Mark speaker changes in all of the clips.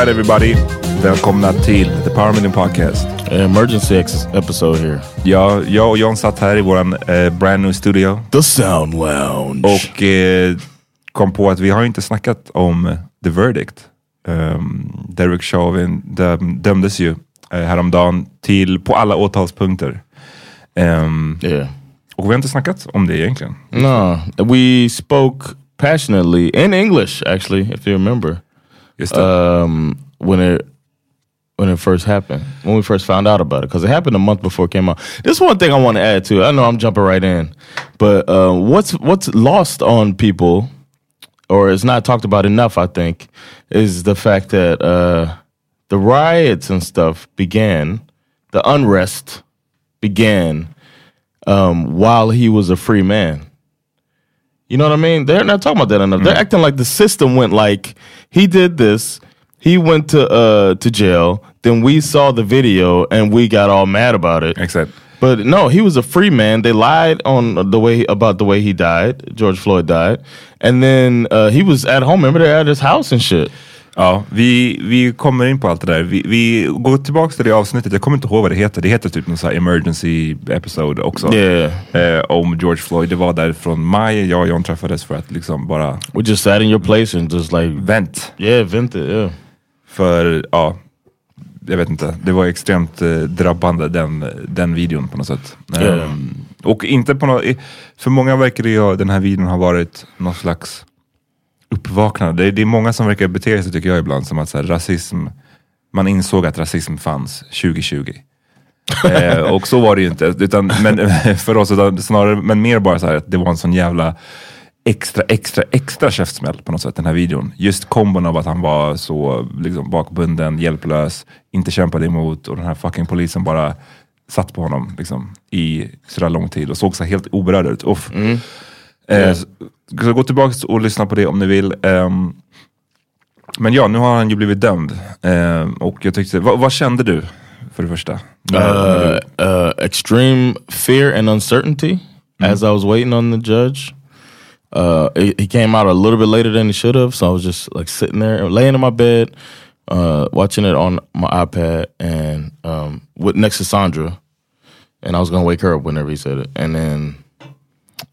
Speaker 1: Alright everybody, välkomna till The Power Million Podcast.
Speaker 2: Emergency episode here.
Speaker 1: Ja, jag och John satt här i våran eh, brand new studio.
Speaker 2: The Sound Lounge.
Speaker 1: Och eh, kom på att vi har inte snackat om The Verdict. Um, Derek Chauvin döm, dömdes ju eh, häromdagen till, på alla åtalspunkter. Um,
Speaker 2: yeah.
Speaker 1: Och vi har inte snackat om det egentligen.
Speaker 2: No, we spoke passionately in English actually, if you remember.
Speaker 1: Um,
Speaker 2: when it when it first happened, when we first found out about it, because it happened a month before it came out. This one thing I want to add to. I know I'm jumping right in, but uh, what's what's lost on people, or is not talked about enough, I think, is the fact that uh, the riots and stuff began, the unrest began um, while he was a free man. You know what I mean? They're not talking about that enough. Mm. They're acting like the system went like he did this, he went to uh to jail, then we saw the video and we got all mad about it.
Speaker 1: Except
Speaker 2: but no, he was a free man. They lied on the way about the way he died. George Floyd died, and then uh, he was at home. Remember, they're at his house and shit.
Speaker 1: Ja, vi, vi kommer in på allt det där. Vi, vi går tillbaka till det avsnittet. Jag kommer inte ihåg vad det heter. Det heter typ någon sån här emergency episode också.
Speaker 2: Yeah.
Speaker 1: Eh, om George Floyd. Det var där från maj. Jag och John träffades för att liksom bara
Speaker 2: We just sat in your place and just like,
Speaker 1: vänt.
Speaker 2: yeah, vent it, yeah.
Speaker 1: För ja, jag vet inte. Det var extremt eh, drabbande den, den videon på något sätt.
Speaker 2: Ja.
Speaker 1: Ehm, och inte på något, för många verkar det ju, den här videon ha varit någon slags uppvaknande. Det, det är många som verkar bete sig tycker jag ibland som att så här, rasism, man insåg att rasism fanns 2020. eh, och så var det ju inte. Utan, men, för oss, utan snarare, men mer bara så här att det var en sån jävla extra, extra, extra käftsmäll på något sätt, den här videon. Just kombon av att han var så liksom, bakbunden, hjälplös, inte kämpade emot och den här fucking polisen bara satt på honom liksom, i sådär lång tid och såg så helt oberörd ut. Uff. Eh, så, så gå tillbaka och lyssna på det om ni vill. Ehm, men ja, nu har han ju blivit dömd. Ehm, och jag tyckte, vad, vad kände du för det första?
Speaker 2: Uh, uh, extreme fear and uncertainty as I was waiting on the judge. Uh, he came out a little bit later than he should have, so I was just like sitting there, laying in my bed, uh, watching it on my iPad, and um, with next to Sandra, and I was gonna wake her up whenever he said it, and then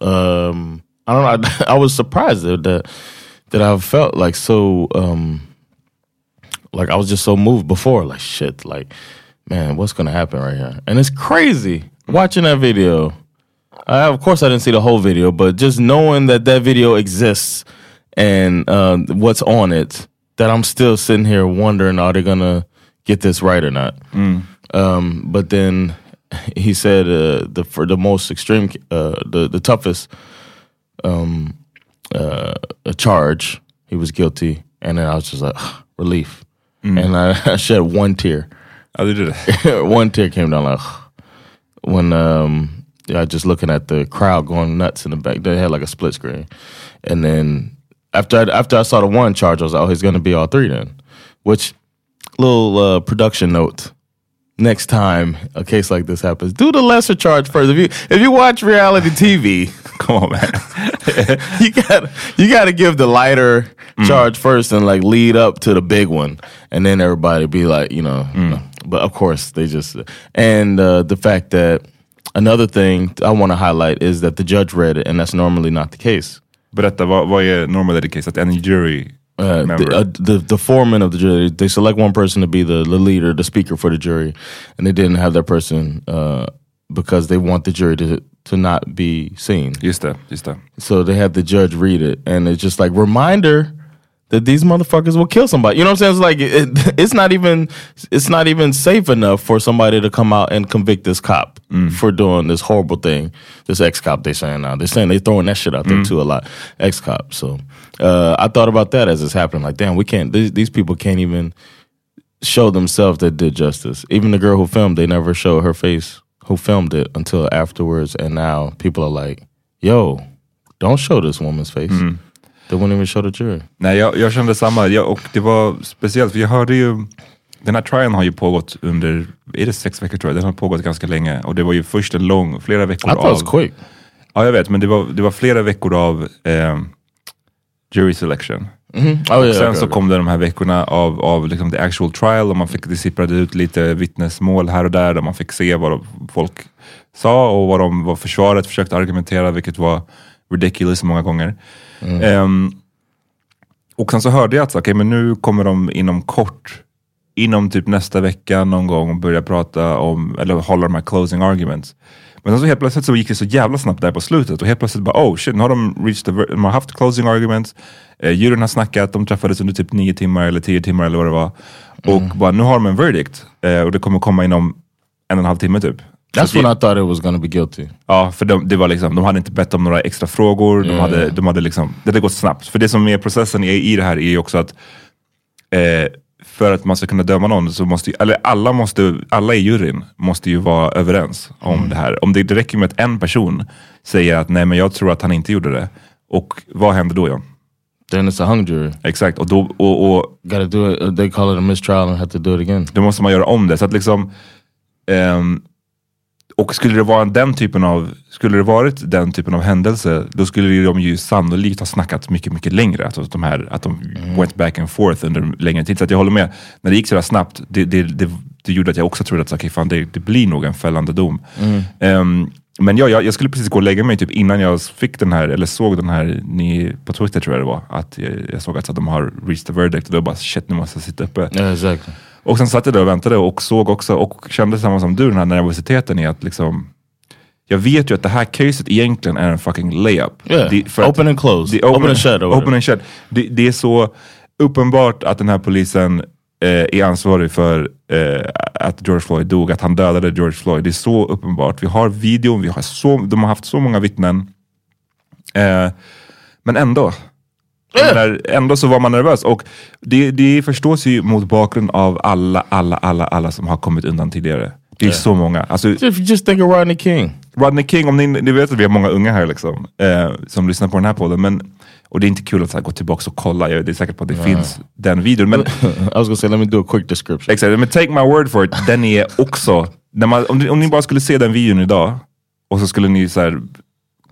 Speaker 2: um, I don't know, I, I was surprised that that, that I felt like so. Um, like I was just so moved before, like shit, like man, what's gonna happen right here? And it's crazy watching that video. I, of course, I didn't see the whole video, but just knowing that that video exists and uh, what's on it, that I'm still sitting here wondering, are they gonna get this right or not? Um, but then he said uh, the for the most extreme, uh, the the toughest um, uh, charge, he was guilty, and then I was just like relief, and I, I shed one tear.
Speaker 1: Ja, du gjorde det.
Speaker 2: one tear came down like when um yeah, just looking at the crowd going nuts in the back. They had like a split screen, and then after I, after I saw the one charge, I was like, oh, he's gonna be all three then. Which little uh, production note. Next time a case like this happens, do the lesser charge first. If you if you watch reality TV,
Speaker 1: Come on man.
Speaker 2: you got you got to give the lighter mm. charge first and like lead up to the big one, and then everybody be like, you know. Mm. Uh, but of course, they just and uh, the fact that another thing I want to highlight is that the judge read it, and that's normally not the case.
Speaker 1: Berätta, vad, vad är normal case? Att en jury
Speaker 2: Uh, the, uh, the the foreman of the jury they select one person to be the, the leader, the speaker for the jury, and they didn't have that person uh, because they want the jury to to not be seen.
Speaker 1: just det, just det.
Speaker 2: So they had the judge read it, and it's just like reminder that these motherfuckers will kill somebody. You know what I'm saying? It's like it, it's not even it's not even safe enough for somebody to come out and convict this cop mm. for doing this horrible thing. This ex cop they saying now they're saying they're throwing that shit out there mm. too a lot. Ex cop. So uh, I thought about that as it's happening. Like damn, we can't. These, these people can't even show themselves that did justice. Even the girl who filmed, they never show her face who filmed it until afterwards. And now people are like, "Yo, don't show this woman's face." Mm. They won't even show the jury.
Speaker 1: Nej, jag, jag kände samma. Jag, och det var speciellt, för jag hörde ju... Den här trialen har ju pågått under, är det sex veckor tror jag? Den har pågått ganska länge. Och det var ju först en lång, flera veckor
Speaker 2: I it was
Speaker 1: av...
Speaker 2: quick.
Speaker 1: Ja, jag vet. Men det var, det var flera veckor av eh, jury selection.
Speaker 2: Oh yeah.
Speaker 1: Sen
Speaker 2: okay,
Speaker 1: så
Speaker 2: okay.
Speaker 1: kom det de här veckorna av, av liksom the actual trial och man fick, det sipprade ut lite vittnesmål här och där där man fick se vad folk sa och vad, de, vad försvaret försökte argumentera, vilket var ridiculous många gånger. Ehm, och sen så hörde jag att så, okay, men nu kommer de inom kort, inom typ nästa vecka någon gång börja prata om, eller hålla de här closing arguments. Men sen så helt plötsligt så gick det så jävla snabbt där på slutet och helt plötsligt bara oh shit, nu har de reached the, de har haft closing arguments, eh, juryn har snackat, de träffades under typ nio timmar eller tio timmar eller vad det var. Och bara nu har de en verdict eh, och det kommer komma inom en och en halv timme typ.
Speaker 2: That's when I thought it was to be guilty.
Speaker 1: Ja, för de, det var liksom, de hade inte bett om några extra frågor. De hade, de hade liksom, det hade gått snabbt. För det som är processen i, i det här är ju också att eh, för att man ska kunna döma någon så måste ju, eller alla, måste, alla i juryn måste ju vara överens om det här. Om det, det räcker med att en person säger att nej men jag tror att han inte gjorde det. Och vad händer då John?
Speaker 2: Then it's a hung jury.
Speaker 1: Exakt, och, då, och, och
Speaker 2: Got to do it. They call it a mistrial and have to do it again.
Speaker 1: då måste man göra om det. Så att liksom, ehm, och skulle det vara den typen av, skulle det varit den typen av händelse, då skulle de ju sannolikt ha snackat mycket, mycket längre. Alltså att de, här, att de went back and forth under längre tid. Så att jag håller med, när det gick sådär snabbt, det, det, det, det gjorde att jag också trodde att okay, fan, det, det blir nog en fällande dom. Ehm, men ja, jag, jag skulle precis gå och lägga mig typ innan jag fick den här, eller såg den här, ni, på Twitter tror jag det var, att jag, jag såg att de har reached the verdict och då bara shit nu måste jag sitta uppe.
Speaker 2: Yeah, exactly.
Speaker 1: Och sen satt jag där och väntade och såg också, och kände samma som du, den här nervositeten i att liksom jag vet ju att det här caset egentligen är en fucking layup.
Speaker 2: Yeah.
Speaker 1: Det-
Speaker 2: Open and closed.
Speaker 1: det-
Speaker 2: Open and shut.
Speaker 1: Open and shut. Det, det är så uppenbart att den här polisen eh, är ansvarig för eh, att George Floyd dog, att han dödade George Floyd. Det är så uppenbart. Vi har videon, vi har så, de har haft så många vittnen. Eh, men ändå. Menar, ändå så var man nervös. Och det, det förstås ju mot bakgrund av alla, alla, alla, alla som har kommit undan tidigare. Det är så många. Alltså,
Speaker 2: If you just think of Rodney King.
Speaker 1: Rodney King, om ni, ni vet att vi har många unga här liksom, eh, som lyssnar på den här podden. Men, och det är inte kul att här, gå tillbaka och kolla. Jag är säker på att det finns den videon. Men
Speaker 2: I was gonna say, let me do a quick description.
Speaker 1: exakt, men take my word for it, den är också... Man, om, ni, om ni bara skulle se den videon idag och så skulle ni så här,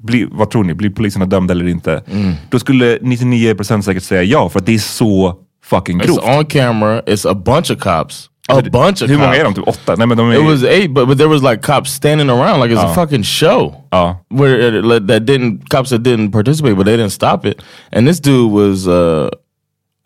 Speaker 1: bli, vad tror ni, blir poliserna dömda eller inte? Då skulle 99% säkert säga ja, för att det är så fucking
Speaker 2: It's
Speaker 1: grovt.
Speaker 2: on camera. It's a bunch of cops. A bunch of
Speaker 1: Hur många
Speaker 2: cops.
Speaker 1: är de? Typ åtta? Nej men de är...
Speaker 2: It was eight, but but there was like cops standing around like it's a fucking show.
Speaker 1: Ja.
Speaker 2: Where it, that didn't cops that didn't participate, but they didn't stop it. And this dude was, uh,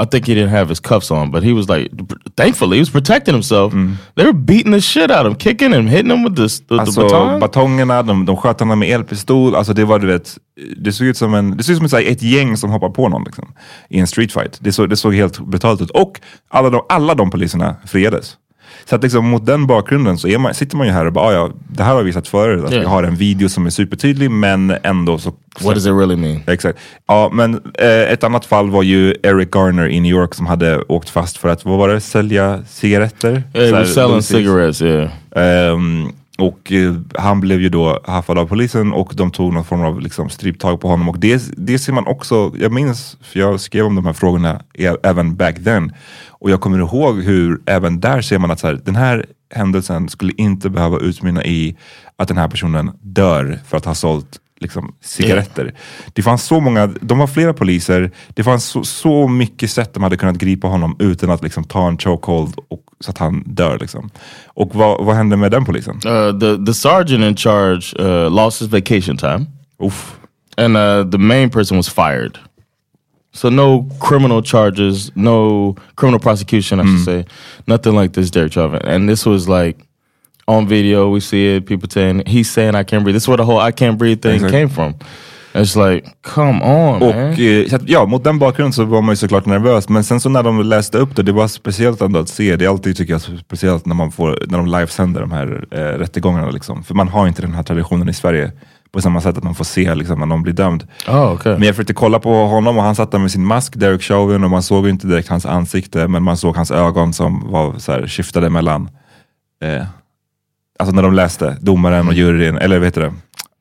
Speaker 2: I think he didn't have his cuffs on, but he was like, thankfully he was protecting himself. They were beating the shit out of him, kicking him, hitting him with the, the, the
Speaker 1: Alltså
Speaker 2: baton.
Speaker 1: batongerna, de, de sköt honom med elpistol. Alltså det var du vet, det såg ut som, en, det såg ut som ett, ett gäng som hoppar på någon liksom, i en streetfight. Det, så, det såg helt brutalt ut. Och alla de, alla de poliserna friades. Så att liksom, mot den bakgrunden så man, sitter man ju här och bara, "Ah, ja, det här har vi sett förut. Att
Speaker 2: Ja.
Speaker 1: vi har en video som är supertydlig men ändå så...
Speaker 2: What does it really mean?
Speaker 1: Exakt. Ja, men eh, ett annat fall var ju Eric Garner i New York som hade åkt fast för att, vad var det, sälja cigaretter?
Speaker 2: Yeah, he
Speaker 1: Så här,
Speaker 2: was selling cigarettes, yeah.
Speaker 1: Ehm, och eh, han blev ju då haffad av polisen och de tog någon form av liksom, stryptag på honom. Och det, det ser man också, jag minns, för jag skrev om de här frågorna ä- även back then. Och jag kommer ihåg hur även där ser man att så här, den här händelsen skulle inte behöva utmynna i att den här personen dör för att ha sålt liksom, cigaretter. Det fanns så många, de var flera poliser, det fanns så, så mycket sätt de hade kunnat gripa honom utan att liksom, ta en chokehold och, så att han dör. Liksom. Och vad, vad hände med den polisen?
Speaker 2: Uh, the the sergeant in charge uh, lost his vacation time,
Speaker 1: Uff.
Speaker 2: and uh, the main person was fired. So no criminal charges, no criminal prosecution, I should say, nothing like this, Derek Chauvin. And this was like on video. We see it. People saying he's saying I can't breathe. This is where the whole I can't breathe thing
Speaker 1: Exactly.
Speaker 2: came from. It's like, come on,
Speaker 1: Och
Speaker 2: man.
Speaker 1: eh, ja, mot den bakgrunden så var man ju såklart nervös. Men sen så när de läste upp det, det var speciellt ändå att se. Det är alltid tycker jag speciellt när, man får, när de livesänder de här eh, rättegångarna. Liksom. För man har inte den här traditionen i Sverige på samma sätt att man får se liksom, när någon blir dömd.
Speaker 2: Oh, okay.
Speaker 1: Men jag försökte kolla på honom och han satt där med sin mask, Derek Chauvin, och man såg inte direkt hans ansikte, men man såg hans ögon som var så här, skiftade mellan, eh, alltså när de läste, domaren och juryn, eller vad heter det?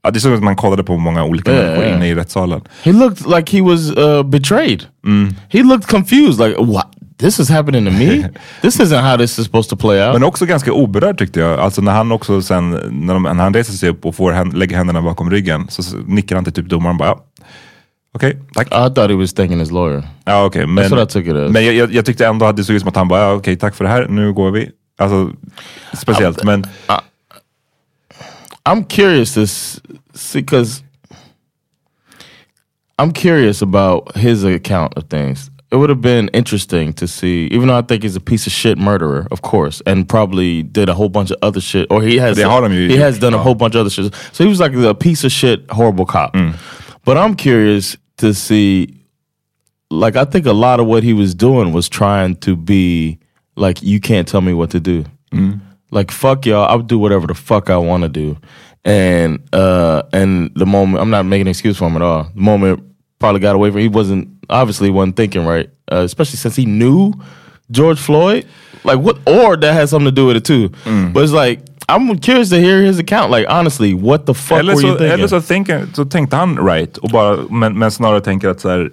Speaker 1: Ja, det såg ut att man kollade på många olika
Speaker 2: Ja,
Speaker 1: människor
Speaker 2: ja.
Speaker 1: inne i rättssalen.
Speaker 2: He looked like he was uh, betrayed. He looked confused. Like, what? This is happening to me? this isn't how this is supposed to play out.
Speaker 1: Men också ganska oberörd tyckte jag. Alltså när han också sen, när, de, när han reser sig upp och får hän, lägger händerna bakom ryggen, så nickar han till typ domaren bara, ja, okej, tack.
Speaker 2: I thought he was thanking his lawyer.
Speaker 1: Ja, okej. Men,
Speaker 2: what I took it as.
Speaker 1: men jag, jag, jag tyckte ändå att det såg ut som att han bara, ja, okej, tack för det här, nu går vi. Alltså, speciellt. Men
Speaker 2: I'm curious to see because I'm curious about his account of things. It would have been interesting to see, even though I think he's a piece of shit murderer, of course, and probably did a whole bunch of other shit, or he has
Speaker 1: de ju
Speaker 2: he has done a whole bunch of other shit. So he was like a piece of shit, horrible cop. But I'm curious to see, like, I think a lot of what he was doing was trying to be like, you can't tell me what to do. Like fuck y'all, I'll do whatever the fuck I want to do. And uh and the moment I'm not making an excuse for him at all. The moment probably got away from he wasn't obviously wasn't thinking right, uh, especially since he knew George Floyd. Like what or that has something to do with it too. But it's like I'm curious to hear his account. Like honestly, what the fuck
Speaker 1: eller,
Speaker 2: were you
Speaker 1: så,
Speaker 2: thinking?
Speaker 1: eller så, tänker, så tänkte han right, och bara, men, men snarare tänker att så här,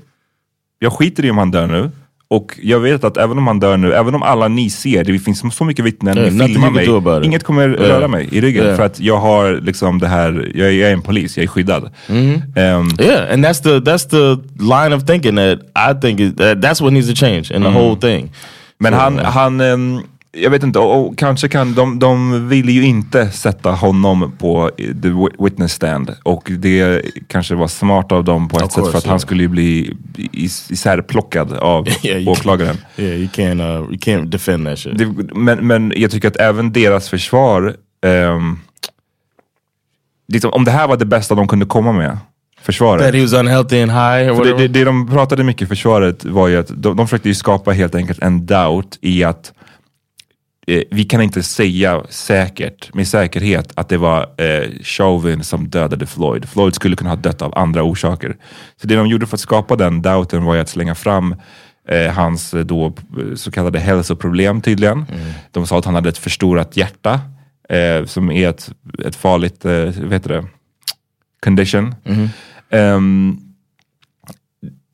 Speaker 1: jag skiter i om han dör nu. Och jag vet att även om han dör nu, även om alla ni ser, det finns så mycket vittnen,
Speaker 2: Yeah,
Speaker 1: ni filmar
Speaker 2: about
Speaker 1: mig. Inget kommer
Speaker 2: Yeah.
Speaker 1: röra mig i ryggen.
Speaker 2: Yeah.
Speaker 1: För att jag har liksom det här, jag, jag är en polis, jag är skyddad.
Speaker 2: Mm-hmm.
Speaker 1: Ehm,
Speaker 2: Yeah, and that's the that's the line of thinking that I think is, that that's what needs to change in the whole thing.
Speaker 1: Men han, han ehm, jag vet inte, och, kanske kan, de, de vill ju inte sätta honom på the wi- witness stand. Och det kanske var smart av dem på ett
Speaker 2: Of
Speaker 1: sätt för att han
Speaker 2: yeah.
Speaker 1: skulle ju bli is, isärplockad av
Speaker 2: Yeah,
Speaker 1: åklagaren.
Speaker 2: Yeah, you can't uh, you can't defend that shit.
Speaker 1: Det, men, men jag tycker att även deras försvar, ehm, liksom, om det här var det bästa de kunde komma med, försvaret.
Speaker 2: that he was unhealthy and high
Speaker 1: det, det, det de pratade mycket försvaret var ju att de, de försökte ju skapa helt enkelt en doubt i att eh, vi kan inte säga säkert, med säkerhet att det var eh, Chauvin som dödade Floyd. Floyd skulle kunna ha dött av andra orsaker. Så det de gjorde för att skapa den doubten var ju att slänga fram eh, hans eh, då, eh, så kallade hälsoproblem tydligen. De sa att han hade ett förstorat hjärta eh, som är ett, ett farligt, eh, vad heter det, condition. Ehm,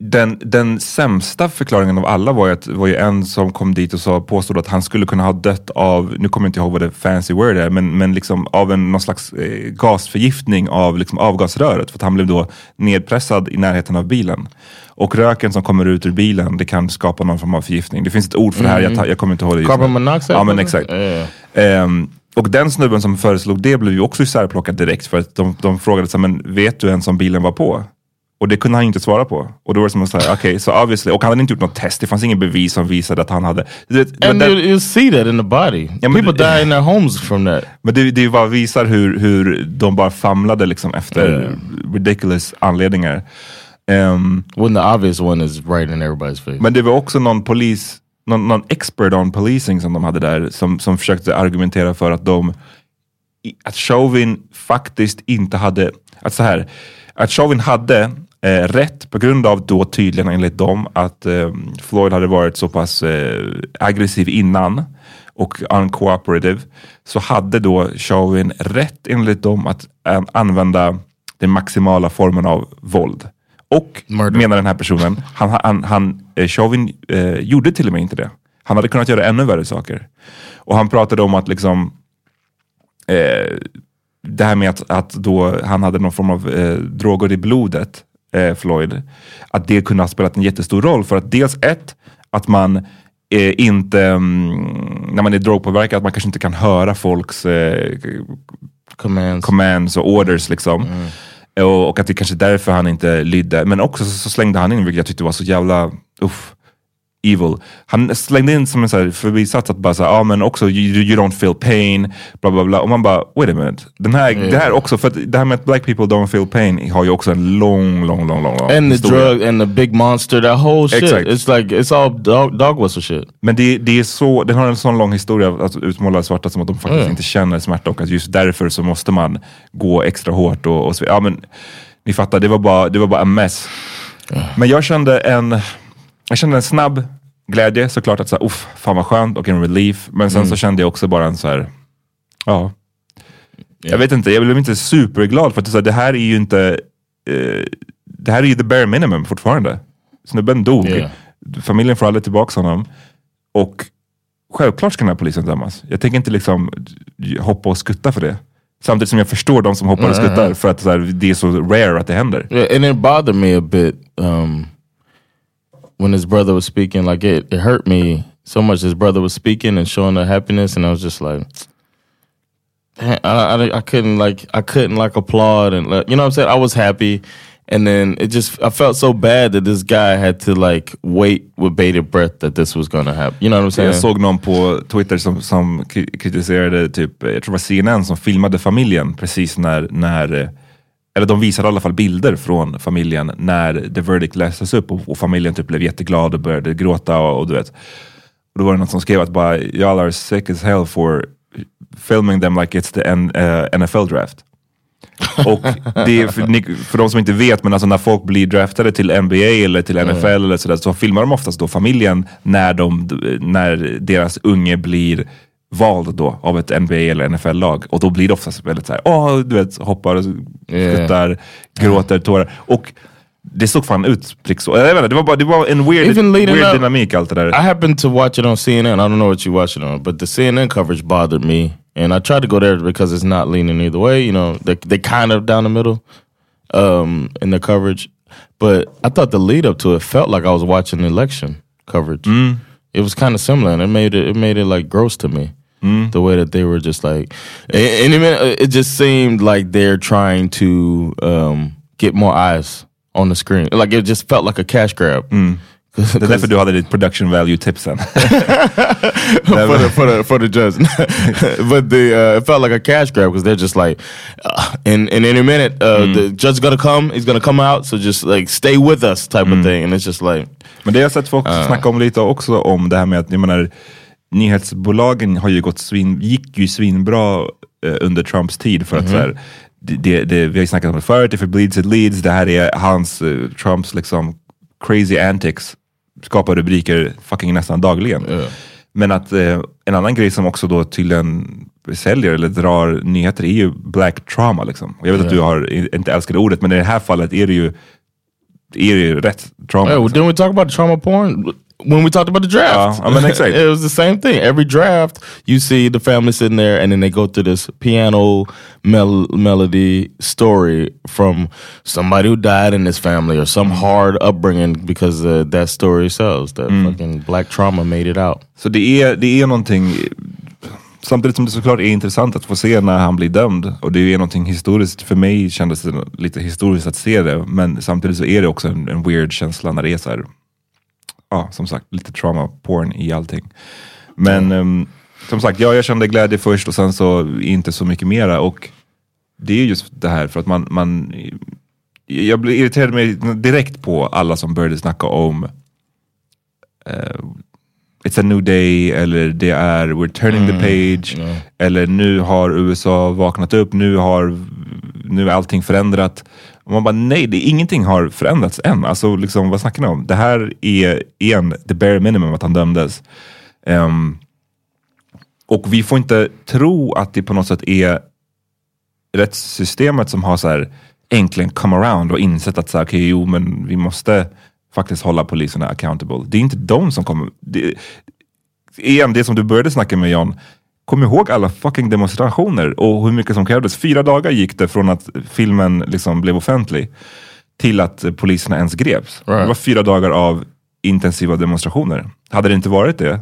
Speaker 1: den, den sämsta förklaringen av alla var ju, att, var ju en som kom dit och sa, påstod att han skulle kunna ha dött av, nu kommer jag inte ihåg vad det fancy word är, men, men liksom av en, någon slags eh, gasförgiftning av liksom avgasröret. För att han blev då nedpressad i närheten av bilen. Och röken som kommer ut ur bilen, det kan skapa någon form av förgiftning. Det finns ett ord för det här, jag, ta- jag kommer inte ihåg det
Speaker 2: Carbon monoxide?
Speaker 1: Ja men exakt.
Speaker 2: Yeah.
Speaker 1: Ehm, och den snubben som föreslog det blev ju också isärplockad direkt för att de, de frågade så men vet du ens om bilen var på? Och det kunde han inte svara på. Och då var det som att säga, okej, så obviously, och han hade inte gjort något test, det fanns ingen bevis som visade att han hade... Det,
Speaker 2: And
Speaker 1: det,
Speaker 2: you, you see that in the body.
Speaker 1: men-
Speaker 2: People die in their homes from that.
Speaker 1: men det, det bara visar hur, hur de bara famlade liksom efter ridiculous anledningar. Ehm,
Speaker 2: When the obvious one is right in everybody's face.
Speaker 1: Men det var också någon polis, någon, någon expert on policing som de hade där, som, som försökte argumentera för att de, att Chauvin faktiskt inte hade, att så här, att Chauvin hade eh, rätt på grund av då tydligen enligt dem att eh, Floyd hade varit så pass eh, aggressiv innan och uncooperative, så hade då Chauvin rätt enligt dem att använda den maximala formen av våld. Och
Speaker 2: Murder.
Speaker 1: menar den här personen, han, han, han eh, Chauvin eh, gjorde till och med inte det. Han hade kunnat göra ännu värre saker. Och han pratade om att liksom eh, det här med att, att då han hade någon form av eh, droger i blodet, eh, Floyd, att det kunde ha spelat en jättestor roll för att dels ett, att man eh, inte, mm, när man är drogpåverkad, att man kanske inte kan höra folks eh,
Speaker 2: Commands.
Speaker 1: commands och orders liksom. Och, och att det kanske är därför han inte lydde. Men också så, så slängde han in, vilket jag tyckte var så jävla uff, evil. Han slängde in som en så här förbisats att bara säga, ja men också you, you don't feel pain, bla bla bla. Och man bara, wait a minute. Den här, Det här också, för att det här med att black people don't feel pain har ju också en lång, lång, lång, lång, lång
Speaker 2: And the
Speaker 1: historia.
Speaker 2: drug and the big monster, that whole shit.
Speaker 1: Exact.
Speaker 2: It's like, it's all dog, dog whistle shit.
Speaker 1: Men det, det är så, den har en sån lång historia att utmåla svarta som att de faktiskt
Speaker 2: Mm.
Speaker 1: inte känner smärta och att just därför så måste man gå extra hårt. Och, och så, ja, men, ni fattar, det var bara, det var bara en mess. Men jag kände en, jag kände en snabb glädje såklart att så här, uff, fan vad skönt och en relief. Men sen
Speaker 2: Mm.
Speaker 1: så kände jag också bara en så här, ja. Jag vet inte, jag blev inte superglad för att så här, det här är ju inte, eh, det här är ju the bare minimum fortfarande. Snubben dog,
Speaker 2: Yeah.
Speaker 1: familjen får aldrig tillbaka honom. Och självklart ska den här polisen dömas. Jag tänker inte liksom hoppa och skutta för det. Samtidigt som jag förstår de som hoppar och skuttar för att så här, det är så rare att det händer.
Speaker 2: Yeah, and it bothered me a bit um, when his brother was speaking. Like it, it hurt me so much. His brother was speaking and showing the happiness, and I was just like, "Damn, I, I, I couldn't like, I couldn't like applaud and like, you know what I'm saying. I was happy, and then it just, I felt so bad that this guy had to like wait with bated breath that this was gonna happen. You know what I'm saying?
Speaker 1: Jag såg någon på Twitter som, som kri- kritiserade, typ, jag tror det var CNN som filmade familjen precis när, när eh, eller de visade i alla fall bilder från familjen när the verdict lästes upp och, och familjen typ blev jätteglad och började gråta och, och du vet. Och då var det någon som skrev att bara, y'all are sick as hell for filming them like it's the N, eh, NFL draft. Och det är för, ni, för de som inte vet, men alltså när folk blir draftade till NBA eller till NFL eller sådär, så filmar de oftast då familjen när, de, när deras unge blir vald då av ett NBA eller NFL-lag. Och då blir det oftast väldigt såhär, åh, du vet, hoppar,
Speaker 2: Yeah.
Speaker 1: skuttar, gråter, tårar. Och det såg fan ut så. Jag vet inte, det var, bara, det var en weird, weird
Speaker 2: up-
Speaker 1: dynamik allt det där.
Speaker 2: I happened to watch it on CNN. I don't know what you watch it on, but the CNN coverage bothered me, and I tried to go there because it's not leaning either way. You know, they they kind of down the middle um, in the coverage, but I thought the lead up to it felt like I was watching election coverage. It was kind of similar, and it made it it made it like gross to me. The way that they were just like, and, and it, it just seemed like they're trying to um, get more eyes on the screen. Like it just felt like a cash grab.
Speaker 1: Det är därför du hade ditt production value-tipsen.
Speaker 2: for the for the for the judge. but the uh, it felt like a cash grab because they're just like, uh, in in any minute, uh, the judge's gonna come. He's gonna come out. So just like stay with us, type of thing. And it's just like,
Speaker 1: Men det har jag sett folk snacka om lite också om det här med att, jag menar, nyhetsbolagen har ju gått svin, gick ju svinbra eh, under Trumps tid för att så här, det, det, vi har ju snackat om det förut, if it bleeds it leads, det här är hans, eh, Trumps liksom crazy antics, skapar rubriker fucking nästan dagligen. Men att eh, en annan grej som också då tydligen säljer eller drar nyheter är ju black trauma. Liksom. Jag vet att du har inte älskar det ordet, men i det här fallet är det ju, är det ju rätt trauma.
Speaker 2: hey, well, didn't we talk about trauma porn when we talked about the draft?
Speaker 1: Yeah, I mean, exactly.
Speaker 2: it was the same thing. Every draft, you see the family sitting there, and then they go through this piano mel- melody story from somebody who died in this family or some hard upbringing because uh, that story sells. That fucking black trauma made it out.
Speaker 1: Så det är, det är någonting, samtidigt som det såklart är intressant att få se när han blir dömd. Och det är någonting historiskt, för mig kändes det lite historiskt att se det. Men samtidigt så är det också en, en weird känsla när det är så här, ja som sagt, lite trauma porn i allting. Men ehm, som sagt, ja, jag kände glädje först och sen så inte så mycket mera. Och det är just det här för att man, man jag blev irriterad mig direkt på alla som började snacka om eh, It's a new day eller det är We're turning the page eller nu har USA vaknat upp, nu har nu är allting förändrat. Och man bara nej, det, ingenting har förändrats än. Alltså liksom, vad snackar ni om? Det här är igen the bare minimum att han dömdes. Um, och vi får inte tro att det på något sätt är rättssystemet som har så här äntligen come around och insett att så här, okay, jo, men vi måste faktiskt hålla poliserna accountable. Det är inte de som kommer... Det, igen, det som du började snacka med John, kom ihåg alla fucking demonstrationer och hur mycket som krävdes. Fyra dagar gick det från att filmen liksom blev offentlig till att poliserna ens greps. Det var fyra dagar av intensiva demonstrationer. Hade det inte varit det,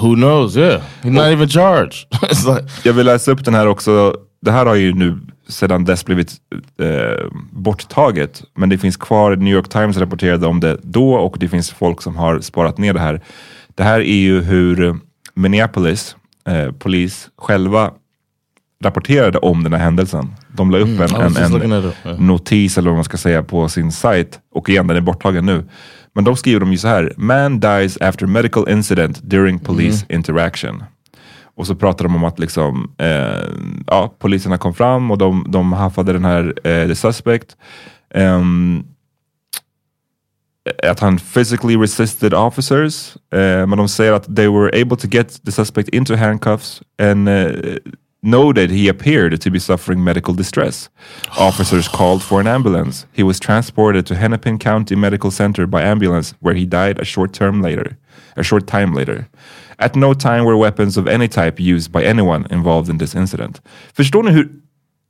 Speaker 2: Who knows? Yeah, he's not even charged. like,
Speaker 1: Jag vill läsa upp den här också. Det här har ju nu sedan dess blivit eh, borttaget. Men det finns kvar. New York Times rapporterade om det då och det finns folk som har sparat ner det här. Det här är ju hur Minneapolis eh, polis själva rapporterade om den här händelsen. De la upp
Speaker 2: was
Speaker 1: en, en, en
Speaker 2: yeah.
Speaker 1: notis eller vad man ska säga på sin sajt. Och igen, den är borttagen nu. Men då skriver de ju så här. Man dies after medical incident during police interaction. Och så pratar de om att liksom, eh, ja, poliserna kom fram och de, de haffade den här eh, the suspect. Ehm, att han physically resisted officers. Eh, men de säger att they were able to get the suspect into handcuffs and eh, noted he appeared to be suffering medical distress. Officers called for an ambulance. He was transported to Hennepin County Medical Center by ambulance where he died a short term later. A short time later. At no time were weapons of any type used by anyone involved in this incident. Förstår ni hur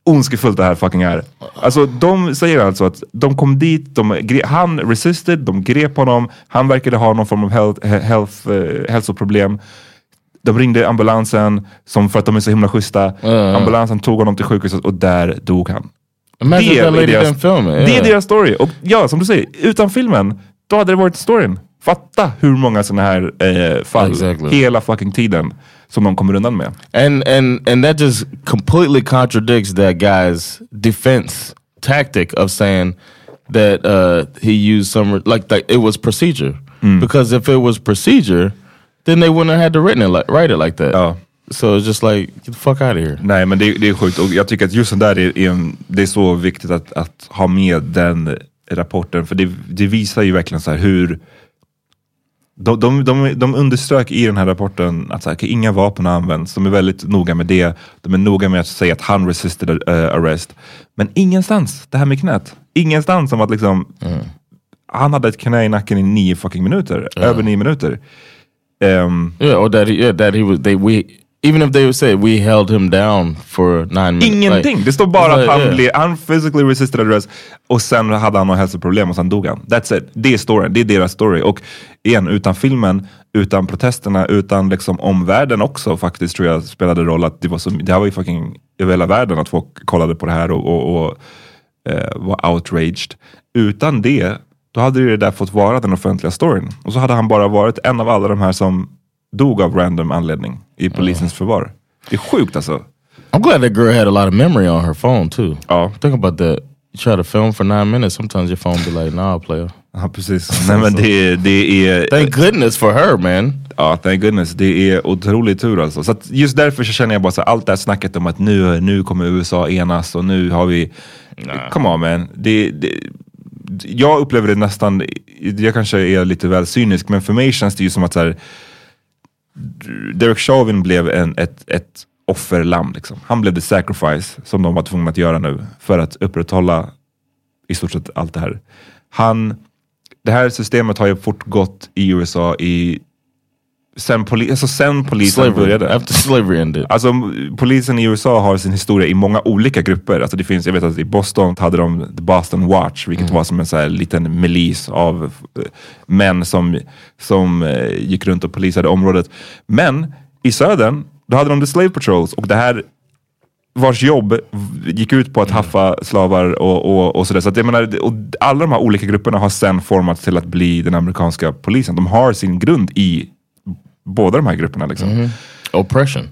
Speaker 1: ondskefullt det här fucking är? Alltså de säger alltså att de kom dit, de, han resisted, de grep honom, han verkade ha någon form av health, he- health, eh, hälsoproblem. De ringde ambulansen, som för att de är så himla schyssta. Ambulansen tog honom till sjukhuset och där dog han. Det är
Speaker 2: lady
Speaker 1: deras-
Speaker 2: film it.
Speaker 1: Det är
Speaker 2: yeah.
Speaker 1: deras story. Och ja, som du säger, utan filmen, då hade det varit storyn. Fatta hur många sådana här eh, fall,
Speaker 2: Exactly.
Speaker 1: hela fucking tiden, som de kommer undan med.
Speaker 2: And and and that just completely contradicts that guy's defense tactic of saying that uh, he used some like like it was procedure. Because if it was procedure, then they wouldn't have had to written it like write it like that.
Speaker 1: Ja.
Speaker 2: So it's just like get the fuck out of here.
Speaker 1: Nej men det, det är sjukt och jag tycker att just den där är, är, en, det är så viktigt att, att ha med den rapporten för det, det visar ju verkligen så hur De, de, de, de underströk i den här rapporten att så här, inga vapen används. De är väldigt noga med det. De är noga med att säga att han resisted uh, arrest. Men ingenstans, det här med knät. Ingenstans om att liksom han hade ett knä i nacken i nio fucking minuter. Över nio minuter. Ehm,
Speaker 2: Yeah, or that he, yeah, that he was. They we even if they would say we held him down for nine minutes.
Speaker 1: Ingenting!
Speaker 2: like-
Speaker 1: det står bara att han,
Speaker 2: yeah.
Speaker 1: blev, han physically resisted arrest och sen hade han något hälsoproblem och sen dog han. That's it. Det är storyn. Det är deras story. Och igen, utan filmen, utan protesterna, utan liksom omvärlden också faktiskt tror jag spelade roll. att Det, var så, det här var ju fucking över hela världen att folk kollade på det här och, och, och eh, var outraged. Utan det, då hade ju det där fått vara den offentliga storyn. Och så hade han bara varit en av alla de här som dog av random anledning i polisens förvar. Det är sjukt alltså.
Speaker 2: I'm glad that girl had a lot of memory on her phone too.
Speaker 1: Ja.
Speaker 2: Think about that. You try to film for nine minutes, sometimes your phone be like, nah, player.
Speaker 1: Ja, precis. Nej, men det, det är...
Speaker 2: Thank goodness for her, man.
Speaker 1: Ja, thank goodness. Det är otrolig tur alltså. Så just därför så känner jag bara så allt det här snacket om att nu, nu kommer USA enas och nu har vi... Come on man. Det, det, jag upplever det nästan, jag kanske är lite väl cynisk, men för mig känns det ju som att så här, Derek Chauvin blev en, ett, ett offerlamm. Liksom. Han blev the sacrifice som de var tvungna att göra nu för att upprätthålla i stort sett allt det här. Han, det här systemet har ju fortgått i USA i sen, poli, alltså sen polisen
Speaker 2: Slavery.
Speaker 1: började.
Speaker 2: After slavery ended.
Speaker 1: Alltså polisen i USA har sin historia i många olika grupper. Alltså det finns, jag vet att i Boston hade de The Boston Watch, vilket var som en så här liten milis av eh, män som, som eh, gick runt och polisade området. Men i södern, då hade de The Slave Patrols och det här vars jobb gick ut på att haffa slavar och, och, och sådär. Så att jag menar, och alla de här olika grupperna har sen formats till att bli den amerikanska polisen. De har sin grund i båda de här grupperna. Liksom.
Speaker 2: Oppression.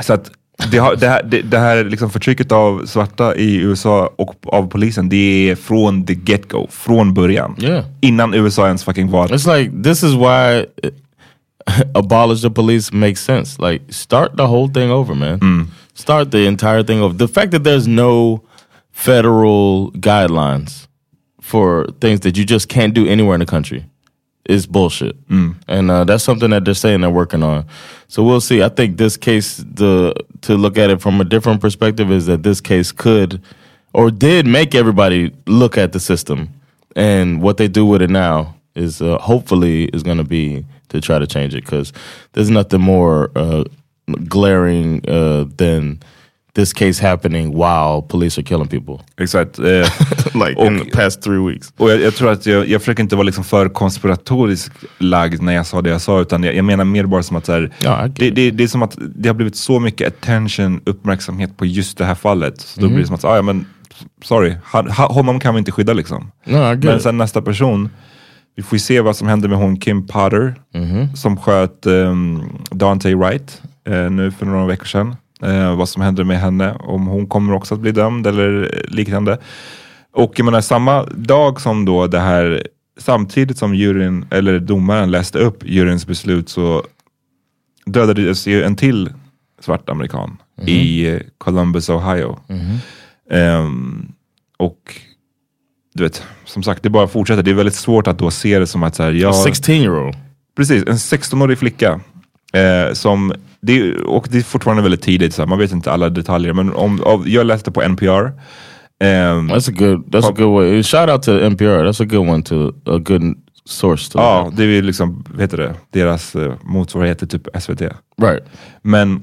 Speaker 1: Så att det, har, det här, det, det här liksom förtrycket av svarta i USA och av polisen, det är från the get-go, från början.
Speaker 2: Yeah.
Speaker 1: Innan USA ens fucking var...
Speaker 2: It's like this is why abolish the police makes sense. Like start the whole thing over, man. Start the entire thing over. The fact that there's no federal guidelines for things that you just can't do anywhere in the country is bullshit. And uh, that's something that they're saying they're working on. So we'll see. I think this case, the to look at it from a different perspective, is that this case could or did make everybody look at the system, and what they do with it now is uh, hopefully is going to be to try to change it because there's nothing more uh, glaring uh, than this case happening while police are killing people.
Speaker 1: Exakt. Eh,
Speaker 2: like
Speaker 1: Och-
Speaker 2: in the past three weeks.
Speaker 1: och jag, jag tror att jag, jag försöker inte vara liksom för konspiratoriskt lagd när jag sa det jag sa, utan jag, jag menar mer bara som att här,
Speaker 2: Ja,
Speaker 1: det, det, det är som att det har blivit så mycket attention, uppmärksamhet på just det här fallet. Så då blir det som att, ah, ja men sorry, han, ha- honom kan vi inte skydda liksom.
Speaker 2: No,
Speaker 1: Men sen nästa person, vi får se vad som händer med hon Kim Potter som sköt um, Dante Wright eh, nu för några veckor sedan. Eh, vad som händer med henne, om hon kommer också att bli dömd eller liknande. Och jag menar samma dag som då det här, samtidigt som juryn, eller domaren läste upp juryns beslut så dödades ju en till svart amerikan i eh, Columbus, Ohio. Ehm, och du vet, som sagt, det bara fortsätter. Det är väldigt svårt att då se det som att så här, ja,
Speaker 2: 16 year old.
Speaker 1: precis, en 16-årig flicka. Eh, som, det, är- och det är fortfarande väldigt tidigt, så här, man vet inte alla detaljer. Men om, av, jag läste på NPR. ehm,
Speaker 2: That's a good. That's a good way. Shout out to NPR. That's a good one to a good source to.
Speaker 1: ja, det är ju liksom, vad heter det, deras eh, motsvarighet till typ SVT.
Speaker 2: Right.
Speaker 1: Men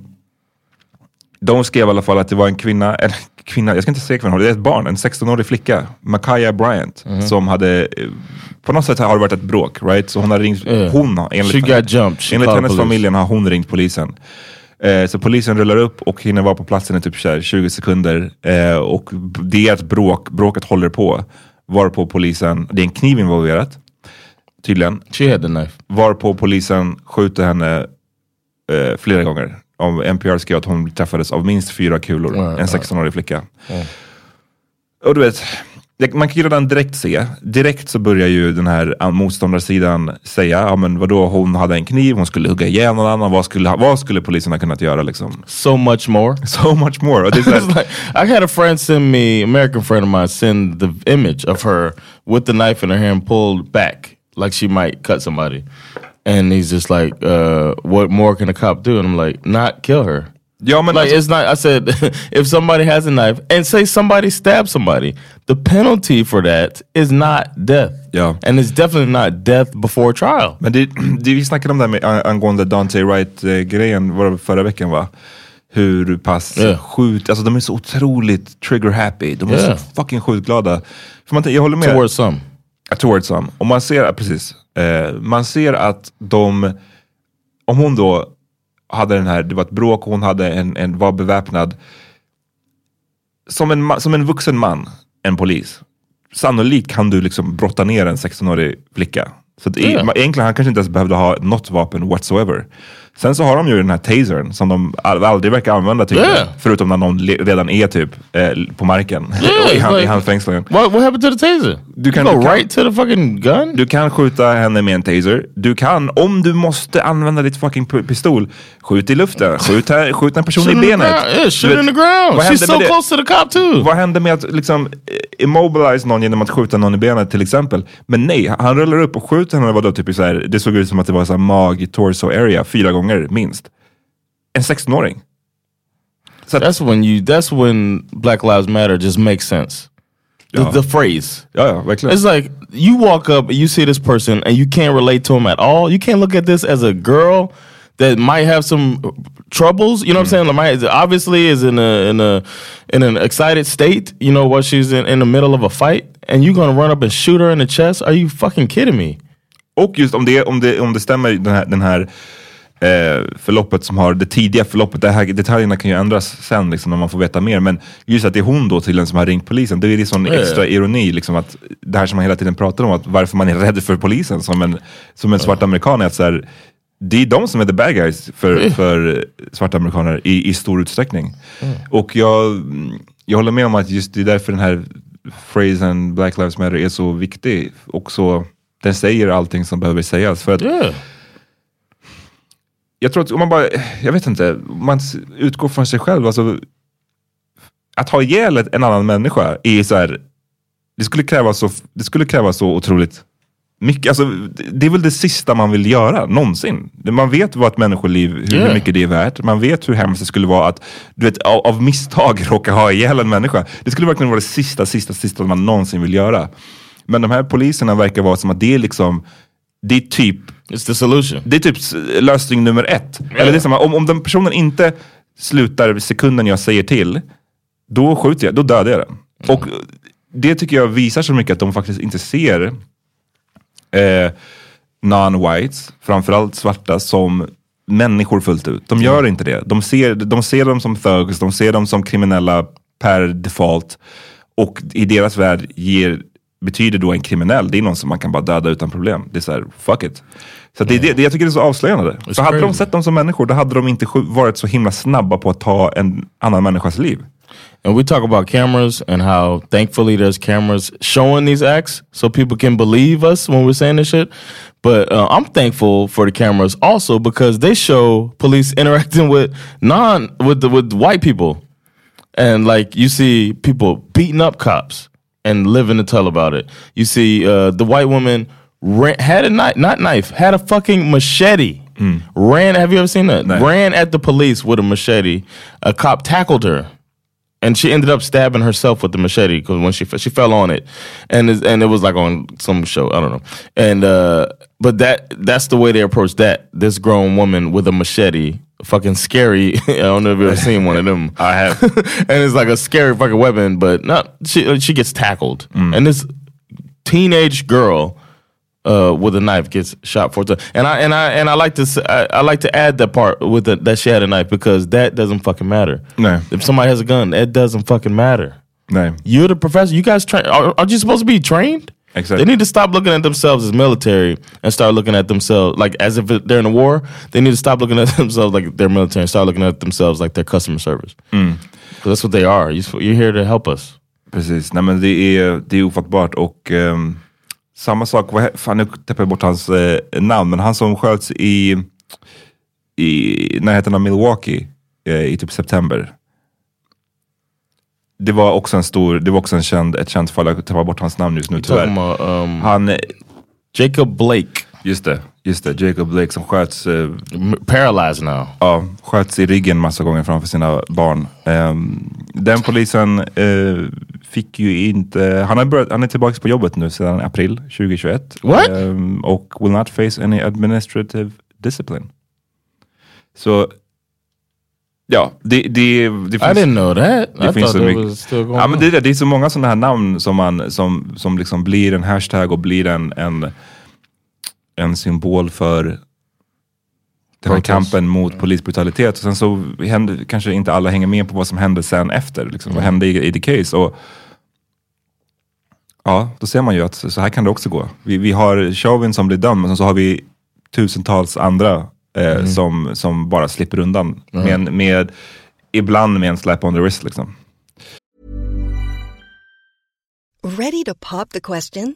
Speaker 1: de skrev i alla fall att det var en kvinna, eller kvinna, jag ska inte säga kvinna, det är ett barn, en 16-årig flicka, Makaya Bryant, som hade, eh, på något sätt har det varit ett bråk, right? Så hon har ringt,
Speaker 2: Yeah.
Speaker 1: hon enligt, enligt hennes familjen har hon ringt polisen. Eh, så polisen rullar upp och hinner vara på platsen i typ så här 20 sekunder. Eh, och det är ett bråk, bråket håller på. Varpå polisen, det är en kniv involverat, tydligen.
Speaker 2: She had the knife.
Speaker 1: Varpå polisen skjuter henne eh, flera gånger. Om NPR skrev att hon träffades av minst fyra kulor.
Speaker 2: Ja,
Speaker 1: en
Speaker 2: ja.
Speaker 1: 16-årig flicka. Och du vet, man kan ju redan direkt se, direkt så börjar ju den här ah, motståndarsidan säga, ja men vadå, hon hade en kniv, hon skulle hugga ihjäl någon annan, vad skulle, vad skulle polisen ha kunnat göra liksom?
Speaker 2: So much more.
Speaker 1: So much more. Och det är
Speaker 2: like, I had a friend send me, American friend of mine, send the image of her with the knife in her hand pulled back, like she might cut somebody. And he's just like, uh, what more can a cop do? And I'm like, not kill her.
Speaker 1: Ja, men
Speaker 2: Like
Speaker 1: alltså,
Speaker 2: it's not. I said, if somebody has a knife and say somebody stabs somebody, the penalty for that is not death.
Speaker 1: Yeah.
Speaker 2: and it's definitely not death before trial.
Speaker 1: Men det, det, vi snackade om det här med, an- angående Dante Wright-grejen var förra veckan va? Hur pass
Speaker 2: Ja.
Speaker 1: sjukt, alltså de är så otroligt trigger happy. De är
Speaker 2: Ja.
Speaker 1: så fucking skjutglada. För man, jag håller med.
Speaker 2: Towards some.
Speaker 1: Towards some. Och man ser, precis. Eh, man ser att de, om hon då hade den här, det var ett bråk, hon hade en, en, var beväpnad. Som en, som en vuxen man, en polis. Sannolikt kan du liksom brotta ner en 16-årig flicka. Så att e- egentligen han kanske inte ens behövde ha något vapen whatsoever. Sen så har de ju den här tasern som de al- aldrig verkar använda typ.
Speaker 2: Ja.
Speaker 1: Förutom när någon redan är typ eh, på marken.
Speaker 2: Yeah,
Speaker 1: I, hand,
Speaker 2: like-
Speaker 1: I handfängslingen.
Speaker 2: What what happened to the taser?
Speaker 1: Du kan-
Speaker 2: you go
Speaker 1: kan-
Speaker 2: right to the fucking gun.
Speaker 1: Du kan skjuta henne med en taser. Du kan, om du måste använda ditt fucking pistol, skjut i luften. Skjut, här, skjut en person i benet.
Speaker 2: Yeah, shoot
Speaker 1: vet,
Speaker 2: in the ground. She's
Speaker 1: hände
Speaker 2: so
Speaker 1: det?
Speaker 2: close to the cop too.
Speaker 1: Vad händer med att liksom immobilize någon genom att skjuta någon i benet till exempel? Men nej, han rullar upp och skjuter henne, vadå, typ så här, det såg ut som att det var så här mag, torso area, fyra gånger minst. En 16-åring. Så att,
Speaker 2: That's when you. That's when Black Lives Matter just makes sense. The, the phrase.
Speaker 1: ja, ja, verkligen.
Speaker 2: It's like you walk up and you see this person and you can't relate to him at all. You can't look at this as a girl that might have some troubles. You know what I'm saying? Might, obviously is in a in a in an excited state. You know what she's in in the middle of a fight, and you're gonna run up and shoot her in the chest? Are you fucking kidding me?
Speaker 1: Och just om det, om det, om det stämmer, den här, den här eh, förloppet som har det tidiga förloppet, det här, detaljerna kan ju ändras sen liksom, när man får veta mer. Men just att det är hon då tydligen som har ringt polisen, det är det sån extra ironi. Liksom, att det här som man hela tiden pratar om, att varför man är rädd för polisen som en, som en svart amerikan. Är att så här, det är de som är the bad guys för, för svarta amerikaner i, i stor utsträckning. Och jag, jag håller med om att just det är därför den här phrasen Black Lives Matter är så viktig. Och så, den säger allting som behöver sägas. För att
Speaker 2: Yeah.
Speaker 1: jag tror att om man bara, jag vet inte, man utgår från sig själv. Alltså, att ha ihjäl en annan människa är så här, det skulle kräva så, det skulle så otroligt mycket. Alltså, det- är väl det sista man vill göra, någonsin. Man vet vad ett människoliv, hur, hur
Speaker 2: Yeah.
Speaker 1: mycket det är värt. Man vet hur hemskt det skulle vara att du vet, av, av misstag råka ha ihjäl en människa. Det skulle verkligen vara det sista, sista, sista man någonsin vill göra. Men de här poliserna verkar vara som att det är liksom, det är typ
Speaker 2: It's the solution.
Speaker 1: det är typ lösning nummer ett. Eller det är samma, om, om den personen inte slutar sekunden jag säger till, då skjuter jag, då dödar jag den. Och det tycker jag visar så mycket att de faktiskt inte ser eh, non-whites, framförallt svarta, som människor fullt ut. De gör inte det. De ser, de ser dem som thugs, de ser dem som kriminella per default. Och i deras värld ger, betyder då en kriminell, det är någon som man kan bara döda utan problem. Det är såhär, fuck it. Så det, det, det, jag tycker det är så avslöjande. För hade de sett dem som människor, då hade de inte varit så himla snabba på att ta en annan människas liv.
Speaker 2: And we talk about cameras and how thankfully there's cameras showing these acts so people can believe us when we're saying this shit. But uh, I'm thankful for the cameras also because they show police interacting with non with the with white people. And like you see people beating up cops and living to tell about it. You see uh, the white woman ran, had a knife, not knife, had a fucking machete. Ran. Have you ever seen that? Ran at the police with a machete. A cop tackled her and she ended up stabbing herself with the machete because when she she fell on it, and it, and it was like on some show I don't know, and uh, but that that's the way they approach that. This grown woman with a machete, fucking scary. I don't know if you've ever seen one of them.
Speaker 1: I have.
Speaker 2: and it's like a scary fucking weapon, but not she she gets tackled, and this teenage girl uh, with a knife gets shot four times. And I and I and I like to I like to add that part with the, that she had a knife because that doesn't fucking matter.
Speaker 1: No.
Speaker 2: If somebody has a gun, it doesn't fucking matter.
Speaker 1: Nej.
Speaker 2: You're the professor. You guys train. Are, are you supposed to be trained?
Speaker 1: Exactly.
Speaker 2: They need to stop looking at themselves as military and start looking at themselves like as if they're in a war. They need to stop looking at themselves like they're military and start looking at themselves like they're customer service. 'Cause that's what they are. You- You're here to help us.
Speaker 1: Precis, nej men det är, det är ofattbart och ehm, samma sak, vad, fan nu tappade jag bort hans eh, namn, men han som sköts i, i närheten av Milwaukee eh, i typ september. Det var också en stor, det var också en känd, ett känt fall, jag tappar bort hans namn just nu tyvärr.
Speaker 2: about um,
Speaker 1: Han,
Speaker 2: Jacob Blake.
Speaker 1: just det, Just det, Jacob Blake som sköts, eh,
Speaker 2: Paralyzed now.
Speaker 1: ja, sköts i ryggen massa gånger framför sina barn. Ehm, den polisen eh, fick ju inte, han, har börjat, han är tillbaka på jobbet nu sedan april 2021.
Speaker 2: What?
Speaker 1: Ehm, och will not face any administrative discipline. Så ja, det, det, det
Speaker 2: I
Speaker 1: finns...
Speaker 2: didn't know that. I
Speaker 1: Det finns
Speaker 2: thought
Speaker 1: så mycket. Ja, men det, är det, det är så många sådana här namn som, man, som, som liksom blir en hashtag och blir en, en, en symbol för den här kampen mot polisbrutalitet. Och sen så händer, kanske inte alla hänger med på vad som händer sen efter. Liksom, Vad hände i, i the case? Och, ja, då ser man ju att så här kan det också gå. Vi, vi har Chauvin som blir dömd, men sen så har vi tusentals andra eh, som, som bara slipper undan. Med, en- med, ibland med en slap on the wrist. Liksom.
Speaker 3: Ready to pop the question?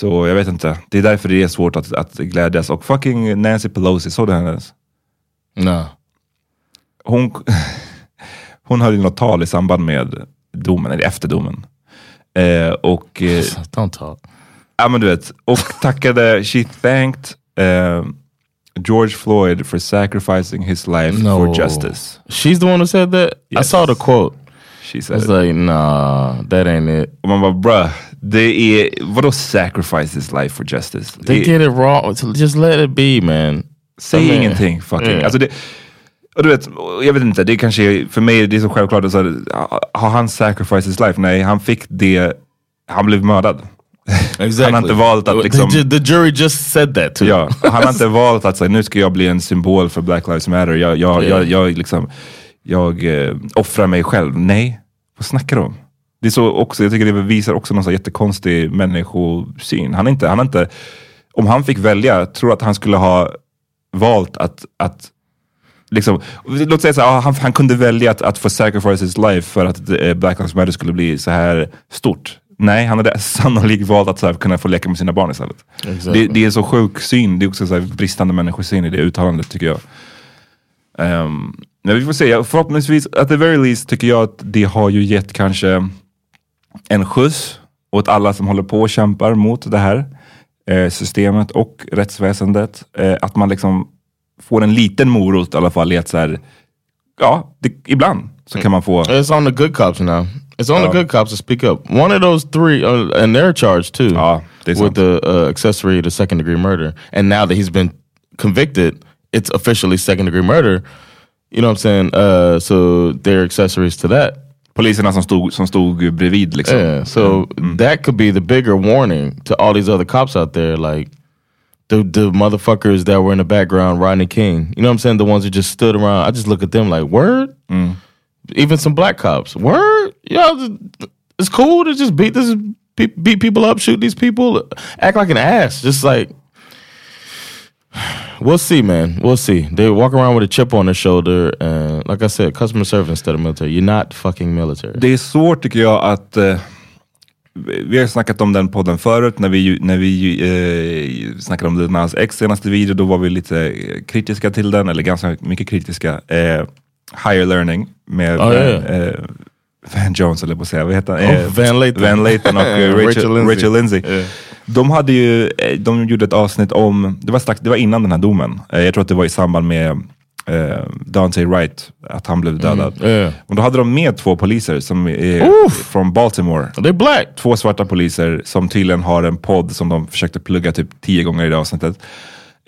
Speaker 1: Så jag vet inte. Det är därför det är svårt att, att glädjas. Och fucking Nancy Pelosi, såg du hennes?
Speaker 2: No.
Speaker 1: Hon, hon höll ju något tal i samband med domen, eller efter domen. Eh, och, eh,
Speaker 2: talk.
Speaker 1: ja men du vet, och tackade, she thanked eh, George Floyd for sacrificing his life
Speaker 2: No.
Speaker 1: for justice.
Speaker 2: She's the one who said that? I
Speaker 1: Yes.
Speaker 2: saw the quote.
Speaker 1: She said
Speaker 2: was
Speaker 1: it.
Speaker 2: like, nah, that ain't it.
Speaker 1: Och man bara bruh, det är, vadå sacrifice his life for justice?
Speaker 2: They
Speaker 1: Det-
Speaker 2: get it wrong. Just let it be, man.
Speaker 1: Säg
Speaker 2: I mean,
Speaker 1: ingenting fucking.
Speaker 2: yeah.
Speaker 1: Alltså det, och du vet, jag vet inte, det kanske är, för mig är det så självklart. att Så har han sacrificed his life? Nej, han fick det, han blev mördad.
Speaker 2: Exactly.
Speaker 1: Han har inte valt att
Speaker 2: The
Speaker 1: liksom...
Speaker 2: ju- the, jury just said that too.
Speaker 1: Ja, han har inte valt att säga nu ska jag bli en symbol för Black Lives Matter. Jag, jag,
Speaker 2: Yeah.
Speaker 1: jag, jag, liksom, jag eh, offrar mig själv. Nej, vad snackar du om? Det är så också, jag tycker det visar också någon jättekonstig människosyn. Han, inte, han inte, om han fick välja, tror att han skulle ha valt att, att Liksom, låt säga så här, han, han kunde välja att, att få sacrifice his life för att eh, Black Lives Matter skulle bli så här stort. Nej, han hade sannolikt valt att så här, kunna få leka med sina barn istället.
Speaker 2: Exactly.
Speaker 1: Det, det är så sjuk syn, det är också så här bristande människosyn i det uttalandet tycker jag. Um, vi får se, förhoppningsvis, at the very least tycker jag att det har ju gett kanske en skjuts åt alla som håller på och kämpar mot det här eh, systemet och rättsväsendet. Eh, att man liksom får en liten morot i alla fall i att så här, ja, det, ibland så kan man få
Speaker 2: It's on the good cops now. It's on
Speaker 1: Oh.
Speaker 2: the good cops to speak up. One of those three, uh, and they're charged too
Speaker 1: Ja,
Speaker 2: with the uh, accessory to second degree murder. And now that he's been convicted, it's officially second degree murder. You know what I'm saying? Uh, so they're accessories to that.
Speaker 1: poliserna som stod, som stod bredvid. Liksom.
Speaker 2: Yeah. So that could be the bigger warning to all these other cops out there, like the the motherfuckers that were in the background, Rodney King. You know what I'm saying? The ones who just stood around. I just look at them like, word. Even some black cops, word. Yeah, it's cool to just beat this, beat people up, shoot these people, act like an ass. Just like we'll see, man. We'll see. They walk around with a chip on their shoulder, and like I said, customer service instead of military. You're not fucking military.
Speaker 1: Det är svårt tycker jag att... Eh, vi har snackat om den podden förut, när vi, när vi eh, snackade om Lil Nas X senaste video, då var vi lite eh, kritiska till den, eller ganska mycket kritiska. Eh, Higher Learning med
Speaker 2: Oh,
Speaker 1: Van,
Speaker 2: yeah.
Speaker 1: eh, Van Jones, eller på att säga. Vad heter han?
Speaker 2: Oh,
Speaker 1: Eh,
Speaker 2: Van Lathan.
Speaker 1: Van Lathan och eh,
Speaker 2: Rachel
Speaker 1: Rachel,
Speaker 2: Lindsay.
Speaker 1: Rachel Lindsay.
Speaker 2: Yeah.
Speaker 1: De hade ju, eh, de gjorde ett avsnitt om, det var, strax, det var innan den här domen. Eh, Jag tror att det var i samband med eh, Dante Wright, att han blev dödad.
Speaker 2: yeah.
Speaker 1: Och då hade de med två poliser som är från Baltimore.
Speaker 2: They black.
Speaker 1: Två svarta poliser som tydligen har en podd som de försökte plugga typ tio gånger i det avsnittet.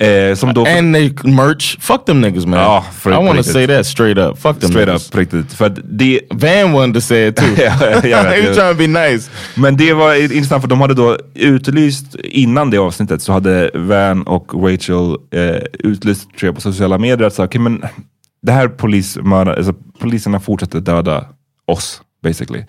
Speaker 1: Eh, som då
Speaker 2: And they merch. Fuck them niggas, man.
Speaker 1: Ja, för
Speaker 2: I
Speaker 1: riktigt.
Speaker 2: say that straight up. Fuck them
Speaker 1: straight
Speaker 2: niggas.
Speaker 1: up riktigt. För det,
Speaker 2: Van wanted to say it too.
Speaker 1: Ja, jag vet,
Speaker 2: he trying to be nice.
Speaker 1: Men det var intressant för de hade då utlyst, innan det avsnittet så hade Van och Rachel eh, utlyst tror jag, på sociala medier att okay, men det här polismördar, alltså, poliserna fortsätter döda oss basically.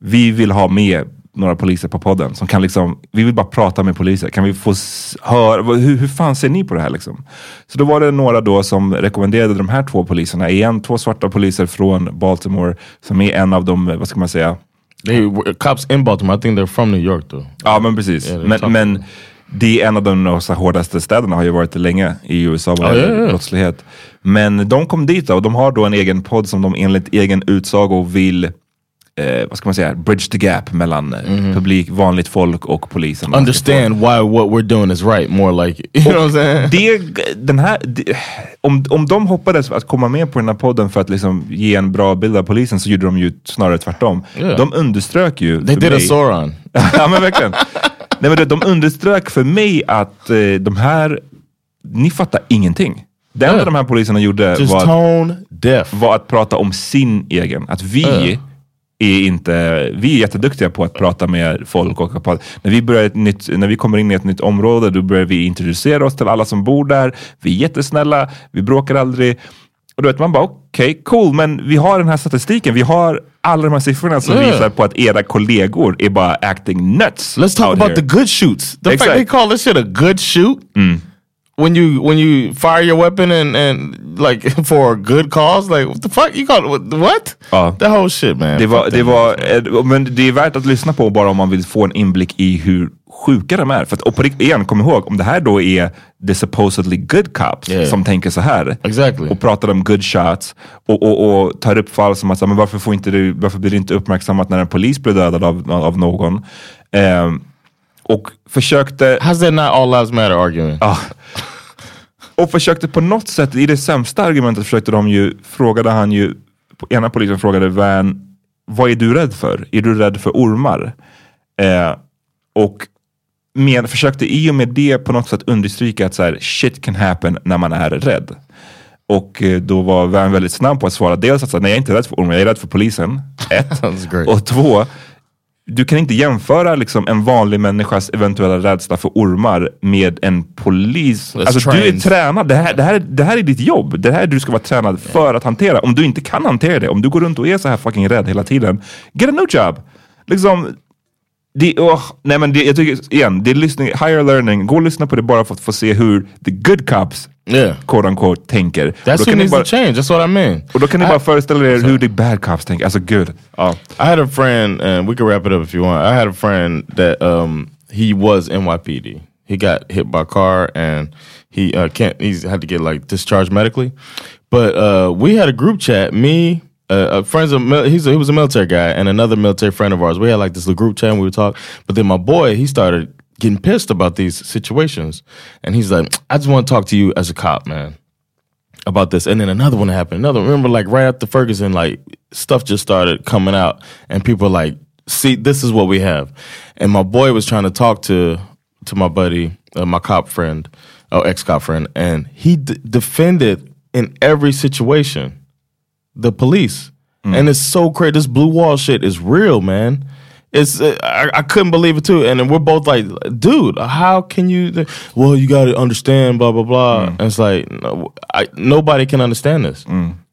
Speaker 1: Vi vill ha med några poliser på podden som kan liksom, vi vill bara prata med poliser. Kan vi få höra, hur, hur fan ser ni på det här liksom? Så då var det några då som rekommenderade de här två poliserna. Igen, två svarta poliser från Baltimore som är en av de, vad ska man säga,
Speaker 2: They cops in Baltimore. I think they're from New York though.
Speaker 1: Ja men precis.
Speaker 2: Är
Speaker 1: men, men det är en av de hårdaste städerna har ju varit det länge i USA vad gäller
Speaker 2: ja, ja.
Speaker 1: brottslighet. Men de kom dit då, och de har då en egen podd som de enligt egen utsago vill eh, vad ska man säga, bridge the gap mellan eh, publik, vanligt folk och polisen.
Speaker 2: Understand why what we're doing is right. More like you know what I'm saying.
Speaker 1: det, den här, det, om, om de hoppades att komma med på den här podden för att liksom ge en bra bild av polisen så gjorde de ju snarare tvärtom.
Speaker 2: Ja.
Speaker 1: De underströk ju
Speaker 2: They did a
Speaker 1: mig-
Speaker 2: Sauron.
Speaker 1: ja men verkligen. Nej, men de underströk för mig att eh, de här, ni fattar ingenting. Det enda
Speaker 2: Ja.
Speaker 1: de här poliserna gjorde var att, var att prata om sin egen. Att vi
Speaker 2: Ja.
Speaker 1: Är inte, vi är jätteduktiga på att prata med folk. Och på, när, vi börjar ett nytt, när vi kommer in i ett nytt område då börjar vi introducera oss till alla som bor där. Vi är jättesnälla, vi bråkar aldrig. Och då vet man bara okej, cool, men vi har den här statistiken. Vi har alla de här siffrorna som
Speaker 2: Ja.
Speaker 1: visar på att era kollegor är bara acting nuts.
Speaker 2: Let's talk
Speaker 1: out
Speaker 2: about
Speaker 1: here.
Speaker 2: the good shoots. The fact
Speaker 1: Exact.
Speaker 2: they call this shit a good shoot. When you when you fire your weapon and and like for a good cause, like what the fuck you call it? What?
Speaker 1: Ja.
Speaker 2: The whole shit, man.
Speaker 1: Det var, det var, eh, men det är värt att lyssna på bara om man vill få en inblick i hur sjuka de är. För att, och på, rikt- igen, kom ihåg, om det här då är the supposedly good cops
Speaker 2: Yeah.
Speaker 1: som tänker så här
Speaker 2: Exactly.
Speaker 1: och pratar om good shots och, och, och tar upp fall som att men varför, får inte du, varför blir det inte uppmärksammat när en polis blir dödad av, av någon? Ehm, och försökte
Speaker 2: How's that not all lives matter arguing?
Speaker 1: Ja. Och försökte på något sätt, i det sämsta argumentet försökte de ju, frågade han ju, ena polisen frågade Van, vad är du rädd för? Är du rädd för ormar? Eh, och med, försökte i och med det på något sätt understryka att så här, shit can happen när man är rädd. Och eh, då var Van väldigt snabb på att svara dels att så här, nej jag är inte rädd för ormar, jag är rädd för polisen. Ett. Och två, du kan inte jämföra liksom en vanlig människas eventuella rädsla för ormar med en polis. Alltså, du är tränad, det här, det, här, det här är ditt jobb. Det här är du ska vara tränad för att hantera. Om du inte kan hantera det, om du går runt och är så här fucking rädd hela tiden, get a new job. Liksom, det, åh, nej men det, jag tycker, igen, det är lyssning, higher learning, gå och lyssna på det bara för att få se hur the good cops,
Speaker 2: Yeah.
Speaker 1: quote unquote, tänker.
Speaker 2: That's who needs
Speaker 1: bara,
Speaker 2: to change. That's what I mean.
Speaker 1: och då kan ni
Speaker 2: I-
Speaker 1: bara föreställa er hur the bad cops tänker. Alltså gud. Ja.
Speaker 2: I had a friend, and we can wrap it up if you want. I had a friend that um, he was NYPD. He got hit by a car, and he uh, can't. He's had to get like discharged medically. But uh, we had a group chat. Me, uh, uh, friends of he's a, he was a military guy, and another military friend of ours. We had like this little group chat, and we would talk. But then my boy, he started getting pissed about these situations, and he's like, "I just want to talk to you as a cop, man." about this. And then another one happened. Another remember like right after Ferguson, like stuff just started coming out and people were like, see, this is what we have. And my boy was trying to talk to to my buddy, uh, my cop friend, or ex cop friend, and he d- defended in every situation the police. And it's so crazy. This blue wall shit is real, man. It's uh, I, I couldn't believe it too. And then we're both like, dude, how can you? Well, you got to understand, blah blah blah. And it's like, no, I, nobody can understand this.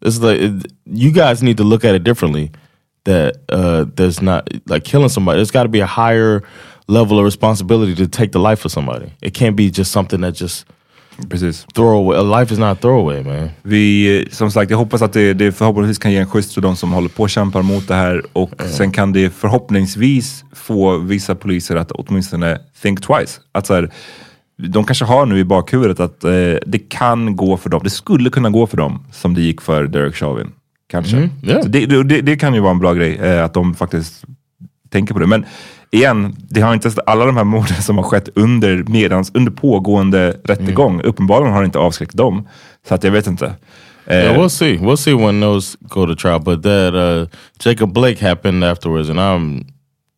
Speaker 2: It's like it, you guys need to look at it differently. That uh, there's not like killing somebody. There's got to be a higher level of responsibility to take the life of somebody. It can't be just something that just
Speaker 1: Precis.
Speaker 2: Throwaway. Life is not throwaway man.
Speaker 1: Vi, eh, som sagt, jag hoppas att det, det förhoppningsvis kan ge en skjuts till de som håller på och kämpar mot det här och sen kan det förhoppningsvis få vissa poliser att åtminstone think twice. Att så här, de kanske har nu i bakhuvudet att eh, det kan gå för dem. Det skulle kunna gå för dem som det gick för Derek Chauvin. Kanske.
Speaker 2: Mm, yeah.
Speaker 1: Det, det, det kan ju vara en bra grej eh, att de faktiskt tänker på det. Men igen, det har inte alla de här morden som har skett under, medans, under pågående rättegång. Uppenbarligen har det inte avskräckt dem. Så att jag vet inte. Eh,
Speaker 2: Yeah, we'll see. We'll see when those go to trial. But that uh, Jacob Blake happened afterwards, and I'm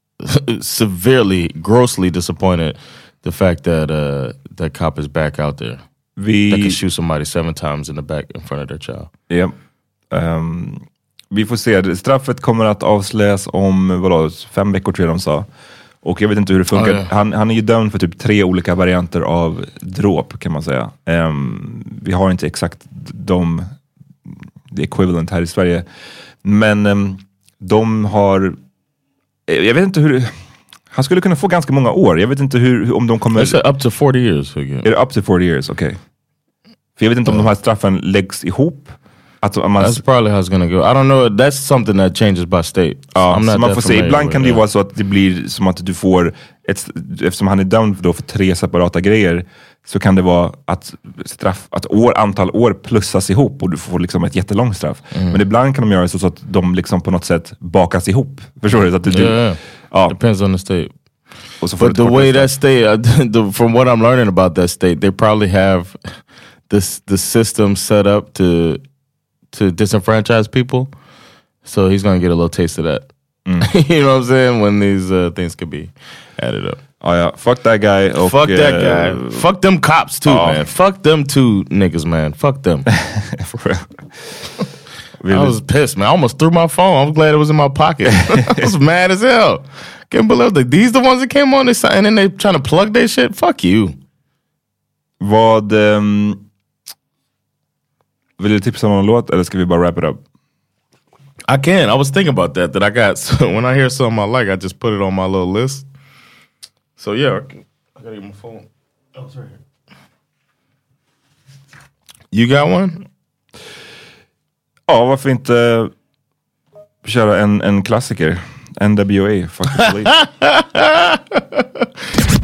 Speaker 2: severely, grossly disappointed. The fact that uh, that cop is back out there that
Speaker 1: vi,
Speaker 2: can shoot somebody seven times in the back in front of their child.
Speaker 1: Ja. Ehm, vi får se. Straffet kommer att avslöjas om vadå, fem veckor tror jag de sa. Och jag vet inte hur det funkar.
Speaker 2: Ja.
Speaker 1: Han, han är ju dömd för typ tre olika varianter av dråp kan man säga. Ehm, vi har inte exakt de, the equivalent här i Sverige. Men ehm, de har, eh, jag vet inte hur, han skulle kunna få ganska många år. Jag vet inte hur, om de kommer...
Speaker 2: Said up to 40 years.
Speaker 1: Är det up to 40 years? Okej. För jag vet inte om de här straffen läggs ihop.
Speaker 2: That's probably how it's gonna go. I don't know. That's something that changes by state.
Speaker 1: ja,
Speaker 2: not
Speaker 1: man får se. Ibland kan det ju vara så att det blir som att du får, ett, eftersom han är dömd då för tre separata grejer, så kan det vara att, straff, att år, antal år plussas ihop och du får liksom ett jättelångt straff.
Speaker 2: Mm.
Speaker 1: Men ibland kan de göra så, så att de liksom på något sätt bakas ihop. Förstår du? Så att du,
Speaker 2: Yeah, yeah.
Speaker 1: Ja,
Speaker 2: Depends on the state.
Speaker 1: och så får
Speaker 2: But the way that state, the, from what I'm learning about that state, they probably have this the system set up to to disenfranchise people. So he's gonna get a little taste of that. you know what I'm saying? When these uh, things could be added up.
Speaker 1: Oh yeah, Fuck that guy. Och,
Speaker 2: Fuck that guy. Fuck them cops too,
Speaker 1: Ja.
Speaker 2: man. Fuck them two niggas, man. Fuck them.
Speaker 1: for real.
Speaker 2: I was pissed, man. I almost threw my phone. I'm glad it was in my pocket. I was mad as hell. Can't believe that these the ones that came on this and then they trying to plug their shit. Fuck you.
Speaker 1: Vad... vill du tipsa om någon låt eller ska vi bara wrap it up?
Speaker 2: I can. I was thinking about that. That I got. So when I hear something I like, I just put it on my little list. So yeah, I, gotta get my phone. Oh, it's right here. You got one?
Speaker 1: Ja, varför inte köra en, en klassiker? NWA, Fuck the Police.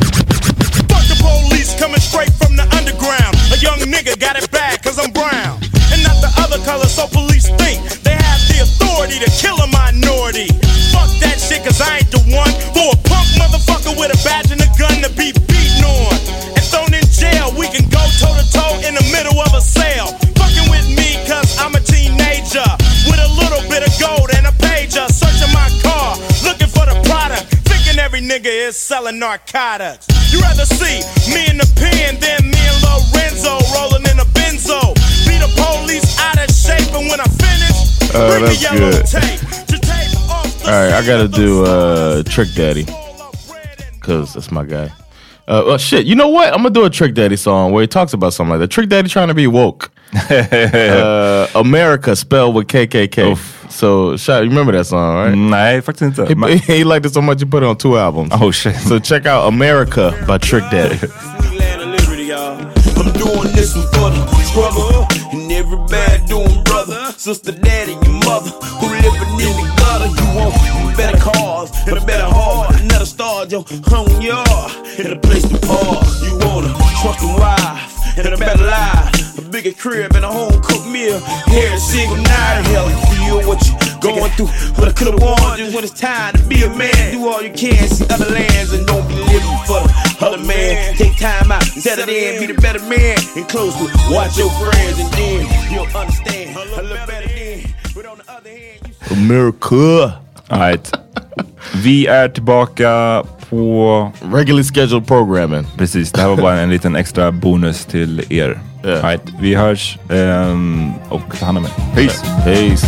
Speaker 4: color, so police think they have the authority to kill a minority. Fuck that shit cause I ain't the one for a punk motherfucker with a badge and a gun to be beaten on. And thrown in jail, we can go toe to toe in the middle of a sale. Fucking with me cause I'm a teenager. With a little bit of gold and a pager. Searching my car, looking for the product. Thinking every nigga is selling narcotics. You rather see me in the pen than me and Lorenzo rolling in a benzo. Be the police out of shape, and when I finish,
Speaker 2: Uh,
Speaker 4: bring the
Speaker 2: that's
Speaker 4: yellow
Speaker 2: good.
Speaker 4: tape. to tape off the
Speaker 2: All right, I gotta do,
Speaker 4: scene.
Speaker 2: uh, Trick Daddy. Cause that's my guy. Uh, well, shit, you know what? I'm gonna do a Trick Daddy song where he talks about something like that. Trick Daddy trying to be woke. uh, America spelled with KKK. So, shot, you remember that song, right?
Speaker 1: Nej, faktiskt inte.
Speaker 2: He, he liked it so much he put it on two albums.
Speaker 1: oh shit.
Speaker 2: So check out America by Trick Daddy.
Speaker 4: this one for the struggle and every bad doing brother, sister, daddy, your mother who living in the gutter. You want better cars and a better heart, another star, your home yard and a place to park. You want a trusting wife and a better life, a bigger crib and a home cooked meal. Every single night, hell, feel what you going through. But I could've warned you when it's time to be a man. Do all you can, see other lands, and don't be living for the other man. Take time out, set it in, be the better man, and close to watch your friends, and then you'll understand a little better then. But on the other hand, you
Speaker 2: America.
Speaker 1: All right. Vi är tillbaka på...
Speaker 2: Regularly scheduled programming.
Speaker 1: Precis, det här var bara en liten extra bonus till er. All right, vi hörs ehm, och ta hand om er. Peace!
Speaker 2: Peace.